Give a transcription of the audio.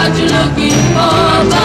what you're looking for.